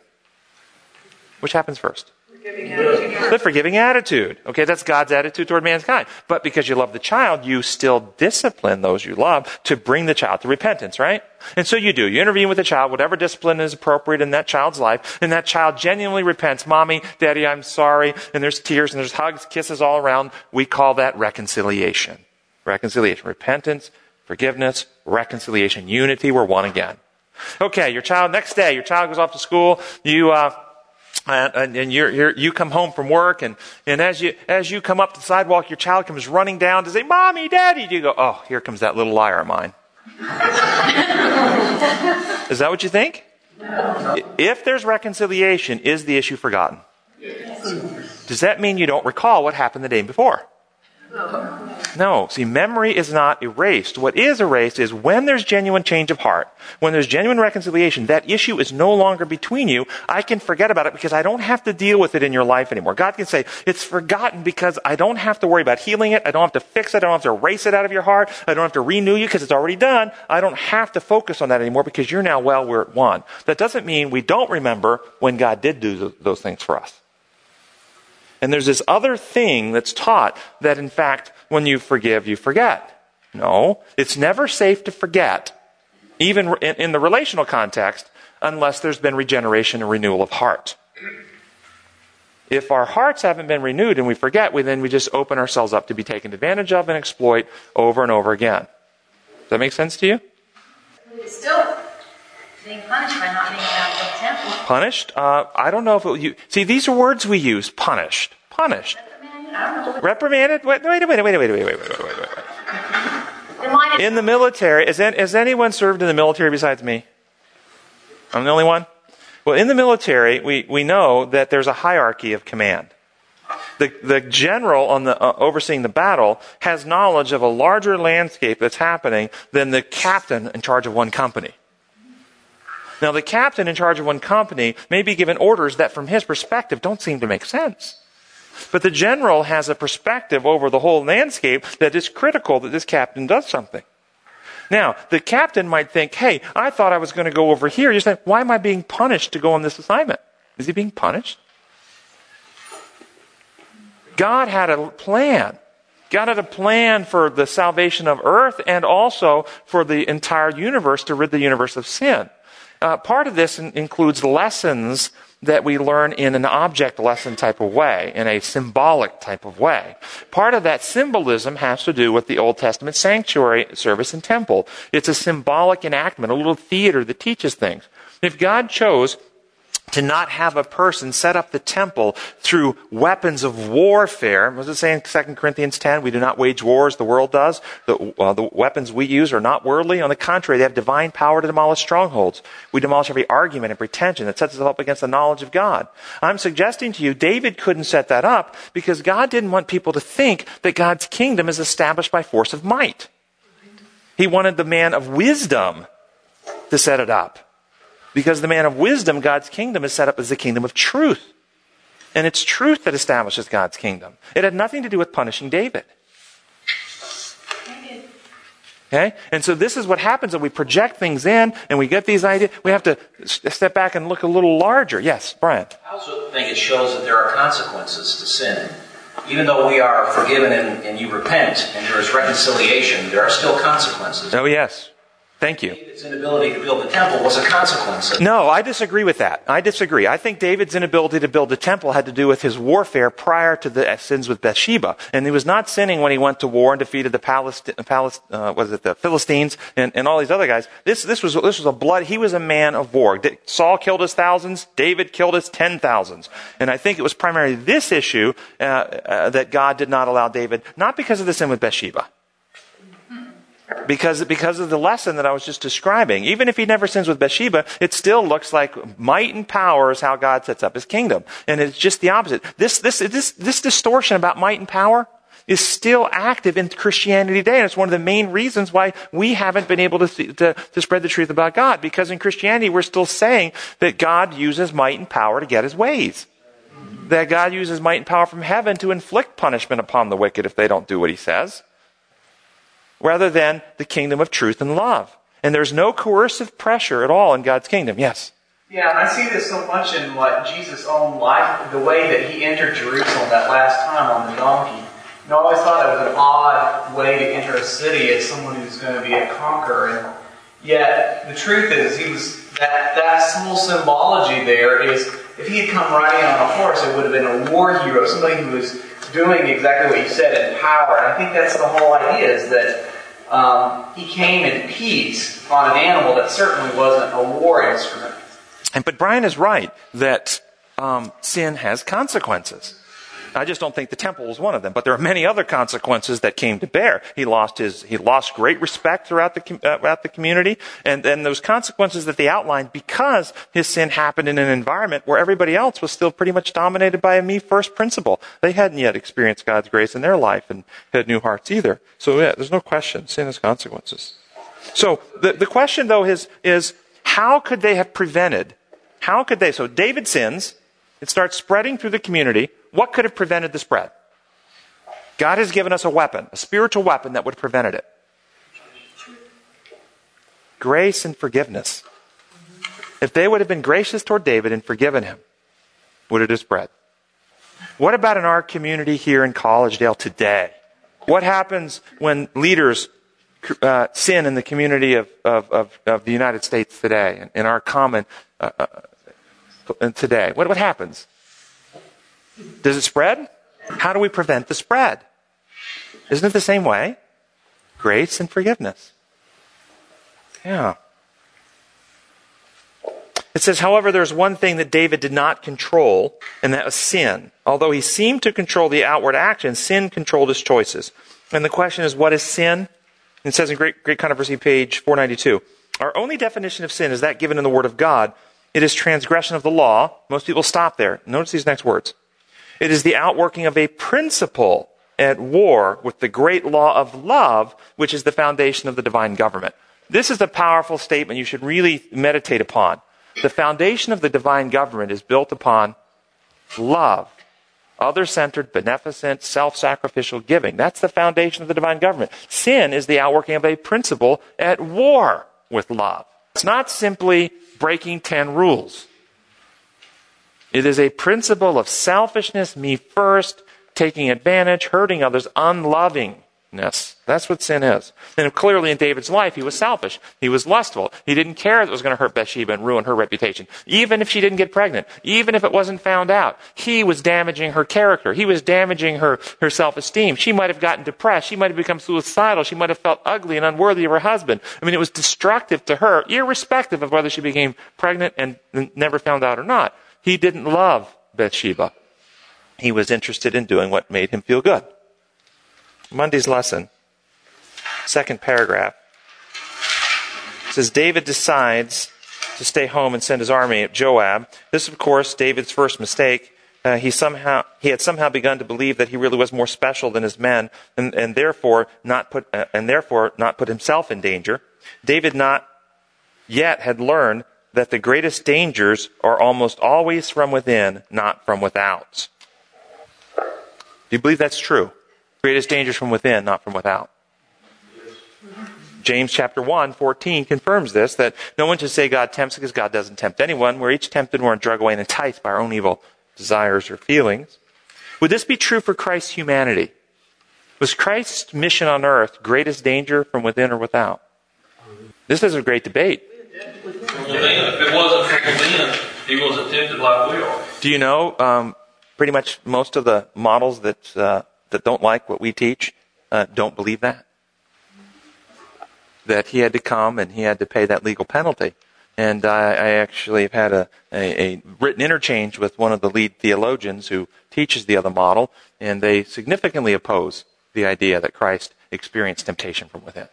Which happens first? The forgiving attitude. Okay, that's God's attitude toward mankind. But because you love the child, you still discipline those you love to bring the child to repentance, right? And so you do. You intervene with the child, whatever discipline is appropriate in that child's life, and that child genuinely repents. Mommy, daddy, I'm sorry. And there's tears and there's hugs, kisses all around. We call that reconciliation. Reconciliation. Repentance, forgiveness, reconciliation, unity. We're one again. Okay, your child, next day, your child goes off to school. You, uh, and, and you're, you're, you come home from work, and, and as you as you come up the sidewalk, your child comes running down to say, "Mommy, Daddy." You go, "Oh, here comes that little liar of mine." Is that what you think? If there's reconciliation, is the issue forgotten? Does that mean you don't recall what happened the day before? No. See, memory is not erased. What is erased is when there's genuine change of heart, when there's genuine reconciliation, that issue is no longer between you. I can forget about it because I don't have to deal with it in your life anymore. God can say, it's forgotten because I don't have to worry about healing it. I don't have to fix it. I don't have to erase it out of your heart. I don't have to renew you because it's already done. I don't have to focus on that anymore because you're now well, we're at one. That doesn't mean we don't remember when God did do those things for us. And there's this other thing that's taught that, in fact, when you forgive, you forget. No, it's never safe to forget, even in, the relational context, unless there's been regeneration and renewal of heart. If our hearts haven't been renewed and we forget, we then we just open ourselves up to be taken advantage of and exploit over and over again. Does that make sense to you? Still being punished by not being allowed to go to temple. Punished? Uh, I don't know if it, you see these are words we use. Punished. Punished. Reprimanded. Wait, wait, wait, wait, wait, wait, wait, wait, wait, wait, wait, wait. Then why In the military, is, has anyone served in the military besides me? I'm the only one? Well, in the military, we, we know that there's a hierarchy of command. The, the general on the, uh, overseeing the battle has knowledge of a larger landscape that's happening than the captain in charge of one company. Now, the captain in charge of one company may be given orders that, from his perspective, don't seem to make sense. But the general has a perspective over the whole landscape that is critical that this captain does something. Now, the captain might think, hey, I thought I was going to go over here. You say, why am I being punished to go on this assignment? Is he being punished? God had a plan. God had a plan for the salvation of earth and also for the entire universe to rid the universe of sin. Uh, part of this in- includes lessons that we learn in an object lesson type of way, in a symbolic type of way. Part of that symbolism has to do with the Old Testament sanctuary service and temple. It's a symbolic enactment, a little theater that teaches things. If God chose to not have a person set up the temple through weapons of warfare. What does it say in 2 Corinthians 10? We do not wage war as the world does. The, uh, the weapons we use are not worldly. On the contrary, they have divine power to demolish strongholds. We demolish every argument and pretension that sets us up against the knowledge of God. I'm suggesting to you, David couldn't set that up because God didn't want people to think that God's kingdom is established by force of might. He wanted the man of wisdom to set it up. Because the man of wisdom, God's kingdom, is set up as the kingdom of truth. And it's truth that establishes God's kingdom. It had nothing to do with punishing David. Okay? And so this is what happens when we project things in and we get these ideas. We have to step back and look a little larger. Yes, Brian. I also think it shows that there are consequences to sin. Even though we are forgiven and, and you repent and there is reconciliation, there are still consequences. Oh, yes. Thank you. David's inability to build the temple was a consequence. No, I disagree with that. I disagree. I think David's inability to build the temple had to do with his warfare prior to the sins with Bathsheba. And he was not sinning when he went to war and defeated the Palest, Palest, uh, was it the Philistines and, and all these other guys. This, this was, this was a blood, he was a man of war. Saul killed his thousands, David killed his ten thousands. And I think it was primarily this issue, uh, uh, that God did not allow David, not because of the sin with Bathsheba. Because, because of the lesson that I was just describing. Even if he never sins with Bathsheba, it still looks like might and power is how God sets up his kingdom. And it's just the opposite. This, this, this, this distortion about might and power is still active in Christianity today. And it's one of the main reasons why we haven't been able to, to, to spread the truth about God. Because in Christianity, we're still saying that God uses might and power to get his ways. That God uses might and power from heaven to inflict punishment upon the wicked if they don't do what he says rather than the kingdom of truth and love. And there's no coercive pressure at all in God's kingdom. Yes? Yeah, and I see this so much in what Jesus' own life, the way that he entered Jerusalem that last time on the donkey. I always thought it was an odd way to enter a city as someone who's going to be a conqueror. And yet, the truth is, he was that that whole symbology there is if he had come riding on a horse, it would have been a war hero, somebody who was doing exactly what you said in power. And I think that's the whole idea is that um, he came in peace on an animal that certainly wasn't a war instrument. And but Brian is right that um, sin has consequences. I just don't think the temple was one of them. But there are many other consequences that came to bear. He lost his, he lost great respect throughout the, uh, throughout the community. And then those consequences that they outlined because his sin happened in an environment where everybody else was still pretty much dominated by a me first principle. They hadn't yet experienced God's grace in their life and had new hearts either. So yeah, there's no question. Sin has consequences. So the, the question though is, is how could they have prevented? How could they? So David sins. It starts spreading through the community. What could have prevented the spread? God has given us a weapon, a spiritual weapon that would have prevented it. Grace and forgiveness. If they would have been gracious toward David and forgiven him, would it have spread? What about in our community here in Collegedale today? What happens when leaders uh, sin in the community of, of, of, of, the United States today, in our common uh, uh, today? What, what happens? Does it spread? How do we prevent the spread? Isn't it the same way? Grace and forgiveness. Yeah. It says, however, there's one thing that David did not control, and that was sin. Although he seemed to control the outward action, sin controlled his choices. And the question is, what is sin? It says in Great, Great Controversy, page 492, our only definition of sin is that given in the Word of God. It is transgression of the law. Most people stop there. Notice these next words. It is the outworking of a principle at war with the great law of love, which is the foundation of the divine government. This is a powerful statement you should really meditate upon. The foundation of the divine government is built upon love, other centered, beneficent, self sacrificial giving. That's the foundation of the divine government. Sin is the outworking of a principle at war with love. It's not simply breaking 10 rules. It is a principle of selfishness, me first, taking advantage, hurting others, unlovingness. That's what sin is. And clearly in David's life, he was selfish. He was lustful. He didn't care if it was going to hurt Bathsheba and ruin her reputation. Even if she didn't get pregnant. Even if it wasn't found out. He was damaging her character. He was damaging her, her self-esteem. She might have gotten depressed. She might have become suicidal. She might have felt ugly and unworthy of her husband. I mean, it was destructive to her, irrespective of whether she became pregnant and never found out or not. He didn't love Bathsheba. He was interested in doing what made him feel good. Monday's lesson, second paragraph, says David decides to stay home and send his army at Joab. This, of course, David's first mistake. Uh, he somehow he had somehow begun to believe that he really was more special than his men, and, and therefore not put uh, and therefore not put himself in danger. David not yet had learned that the greatest dangers are almost always from within, not from without. Do you believe that's true? Greatest dangers from within, not from without. James chapter 1, 14 confirms this, that no one should say God tempts because God doesn't tempt anyone. We're each tempted, we're drug away and enticed by our own evil desires or feelings. Would this be true for Christ's humanity? Was Christ's mission on earth greatest danger from within or without? This is a great debate. If it wasn't from within, he wasn't tempted like we are. Do you know um, pretty much most of the models that uh, that don't like what we teach uh, don't believe that? That he had to come and he had to pay that legal penalty. And I, I actually have had a, a, a written interchange with one of the lead theologians who teaches the other model, and they significantly oppose the idea that Christ experienced temptation from within.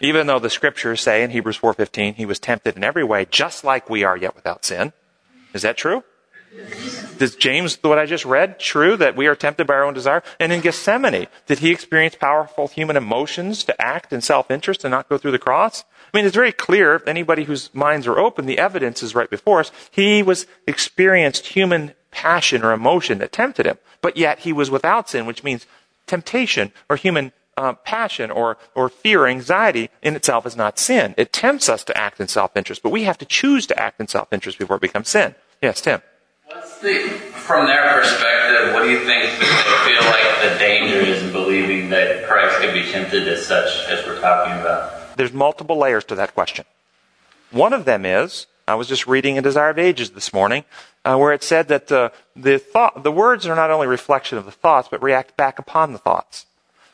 Even though the scriptures say in Hebrews 4:15 he was tempted in every way just like we are yet without sin. Is that true? Does James, what I just read, true that we are tempted by our own desire? And in Gethsemane, did he experience powerful human emotions to act in self-interest and not go through the cross? I mean, it's very clear, anybody whose minds are open, the evidence is right before us. He was experienced human passion or emotion that tempted him. But yet he was without sin, which means temptation or human uh, passion or, or fear or anxiety in itself is not sin. It tempts us to act in self-interest, but we have to choose to act in self-interest before it becomes sin. Yes, Tim. What's the, from their perspective, what do you think they feel like the danger is in believing that Christ can be tempted as such as we're talking about? There's multiple layers to that question. One of them is, I was just reading in Desire of Ages this morning, uh, where it said that uh, the thought, the words are not only reflection of the thoughts, but react back upon the thoughts.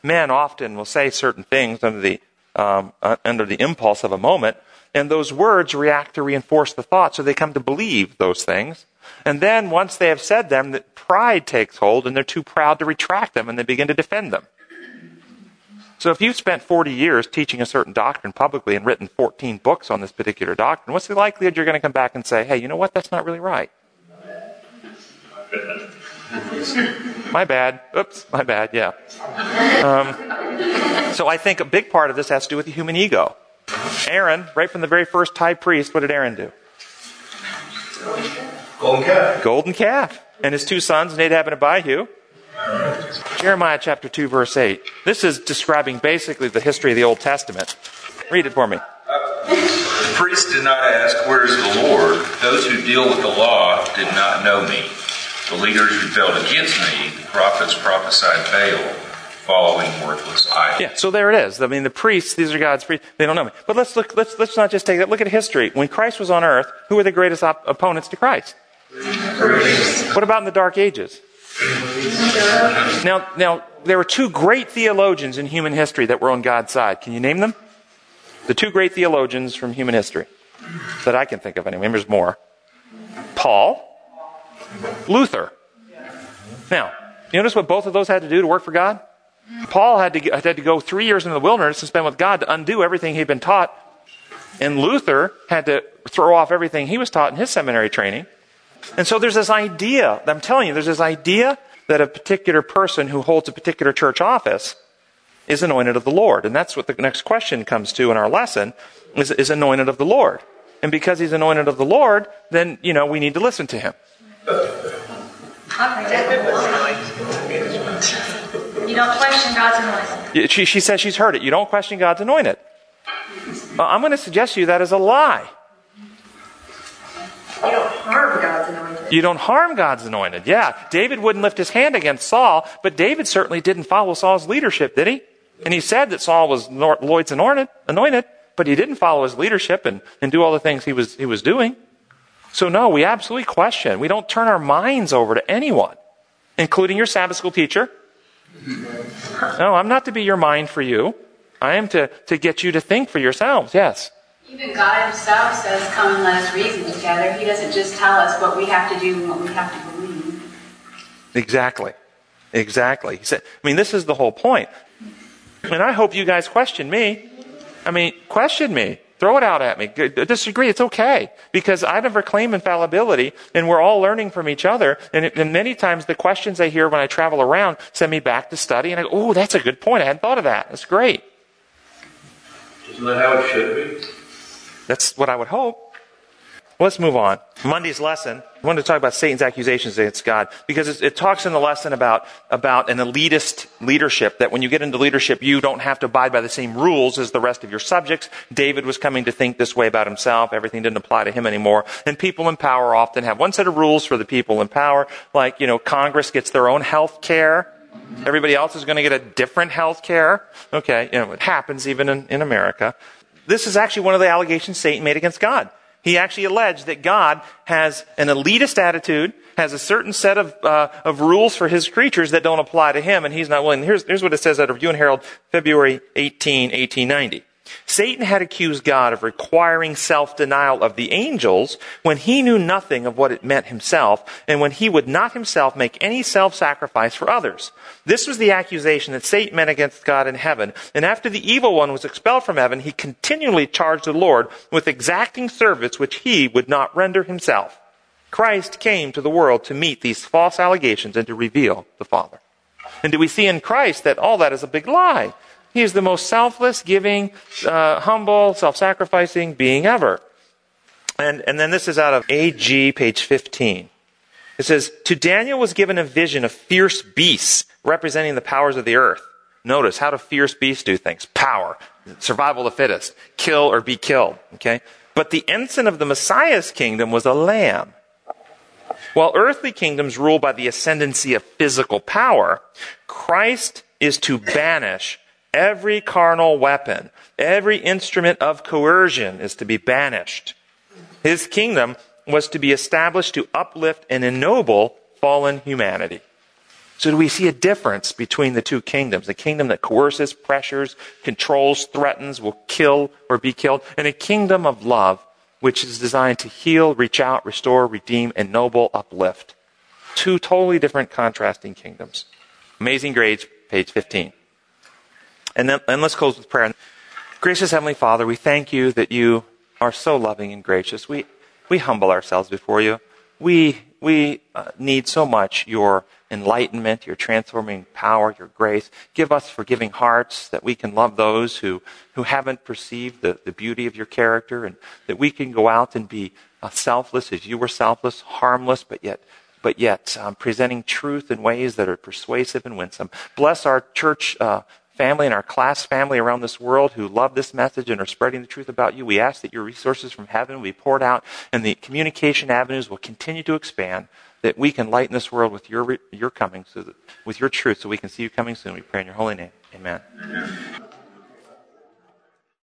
Men often will say certain things under the um, uh, under the impulse of a moment, and those words react to reinforce the thought, so they come to believe those things. And then once they have said them, that pride takes hold, and they're too proud to retract them, and they begin to defend them. So if you've spent 40 years teaching a certain doctrine publicly and written 14 books on this particular doctrine, what's the likelihood you're going to come back and say, hey, you know what? That's not really right. My bad. Oops, my bad. Yeah. Um, so I think a big part of this has to do with the human ego. Aaron, right from the very first high priest, what did Aaron do? Golden calf. Golden calf. And his two sons, Nadab and Abihu. Jeremiah chapter 2, verse 8. This is describing basically the history of the Old Testament. Read it for me. The priests did not ask, Where is the Lord? Those who deal with the law did not know me. The leaders rebelled against me. The prophets prophesied Baal, following worthless idols. Yeah, so there it is. I mean, the priests, these are God's priests, they don't know me. But let's look, let's, let's not just take that. Look at history. When Christ was on earth, who were the greatest op- opponents to Christ? What about in the Dark Ages? Now, now, there were two great theologians in human history that were on God's side. Can you name them? The two great theologians from human history that I can think of anyway. There's more. Paul, Luther. Now, you notice what both of those had to do to work for God? Paul had to, had to go three years into the wilderness and spend with God to undo everything he'd been taught. And Luther had to throw off everything he was taught in his seminary training. And so there's this idea, I'm telling you, there's this idea that a particular person who holds a particular church office is anointed of the Lord. And that's what the next question comes to in our lesson, is, is anointed of the Lord. And because he's anointed of the Lord, then, you know, we need to listen to him. You don't question God's anointing. She, she says she's heard it. You don't question God's anointing. Well, I'm going to suggest to you that is a lie. You don't harm God's anointed. You don't harm God's anointed. Yeah, David wouldn't lift his hand against Saul, but David certainly didn't follow Saul's leadership, did he? And he said that Saul was Lord's anointed, anointed, but he didn't follow his leadership and, and do all the things he was, he was doing. So no, we absolutely question. We don't turn our minds over to anyone, including your Sabbath school teacher. [laughs] No, I'm not to be your mind for you. I am to, to get you to think for yourselves. Yes. Even God Himself says, Come and let us reason together. He doesn't just tell us what we have to do and what we have to believe. Exactly. Exactly. He said, I mean, this is the whole point. And I hope you guys question me. I mean, question me. Throw it out at me. Disagree. It's okay. Because I never claim infallibility, and we're all learning from each other. And, and, many times the questions I hear when I travel around send me back to study, and I go, oh, that's a good point. I hadn't thought of that. That's great. Isn't that how it should be? That's what I would hope. Let's move on. Monday's lesson, I wanted to talk about Satan's accusations against God because it, it, talks in the lesson about, about an elitist leadership, that when you get into leadership, you don't have to abide by the same rules as the rest of your subjects. David was coming to think this way about himself. Everything didn't apply to him anymore. And people in power often have one set of rules for the people in power, like, you know, Congress gets their own health care. Everybody else is going to get a different health care. Okay, you know, it happens even in, in America. This is actually one of the allegations Satan made against God. He actually alleged that God has an elitist attitude, has a certain set of, uh, of rules for his creatures that don't apply to him, and he's not willing. Here's, here's what it says out of Review and Herald, February 18, 1890. Satan had accused God of requiring self-denial of the angels when he knew nothing of what it meant himself and when he would not himself make any self-sacrifice for others. This was the accusation that Satan made against God in heaven. And after the evil one was expelled from heaven, he continually charged the Lord with exacting service which he would not render himself. Christ came to the world to meet these false allegations and to reveal the Father. And do we see in Christ that all that is a big lie? He is the most selfless, giving, uh, humble, self-sacrificing being ever. And, and then this is out of AG, page 15. It says, To Daniel was given a vision of fierce beasts representing the powers of the earth. Notice, how do fierce beasts do things? Power. Survival of the fittest. Kill or be killed. Okay? But the ensign of the Messiah's kingdom was a lamb. While earthly kingdoms rule by the ascendancy of physical power, Christ is to banish Every carnal weapon, every instrument of coercion is to be banished. His kingdom was to be established to uplift and ennoble fallen humanity. So do we see a difference between the two kingdoms? A kingdom that coerces, pressures, controls, threatens, will kill or be killed, and a kingdom of love which is designed to heal, reach out, restore, redeem, ennoble, uplift. Two totally different contrasting kingdoms. Amazing Grace, page 15. And then and let's close with prayer. Gracious Heavenly Father, we thank you that you are so loving and gracious. We, we humble ourselves before you. We, we uh, need so much your enlightenment, your transforming power, your grace. Give us forgiving hearts that we can love those who, who haven't perceived the, the beauty of your character and that we can go out and be uh, selfless as you were selfless, harmless, but yet but yet um, presenting truth in ways that are persuasive and winsome. Bless our church uh, family and our class family around this world who love this message and are spreading the truth about you. We ask that your resources from heaven will be poured out and the communication avenues will continue to expand, that we can lighten this world with your, your coming, so that, with your truth, so we can see you coming soon. We pray in your holy name. Amen. Amen.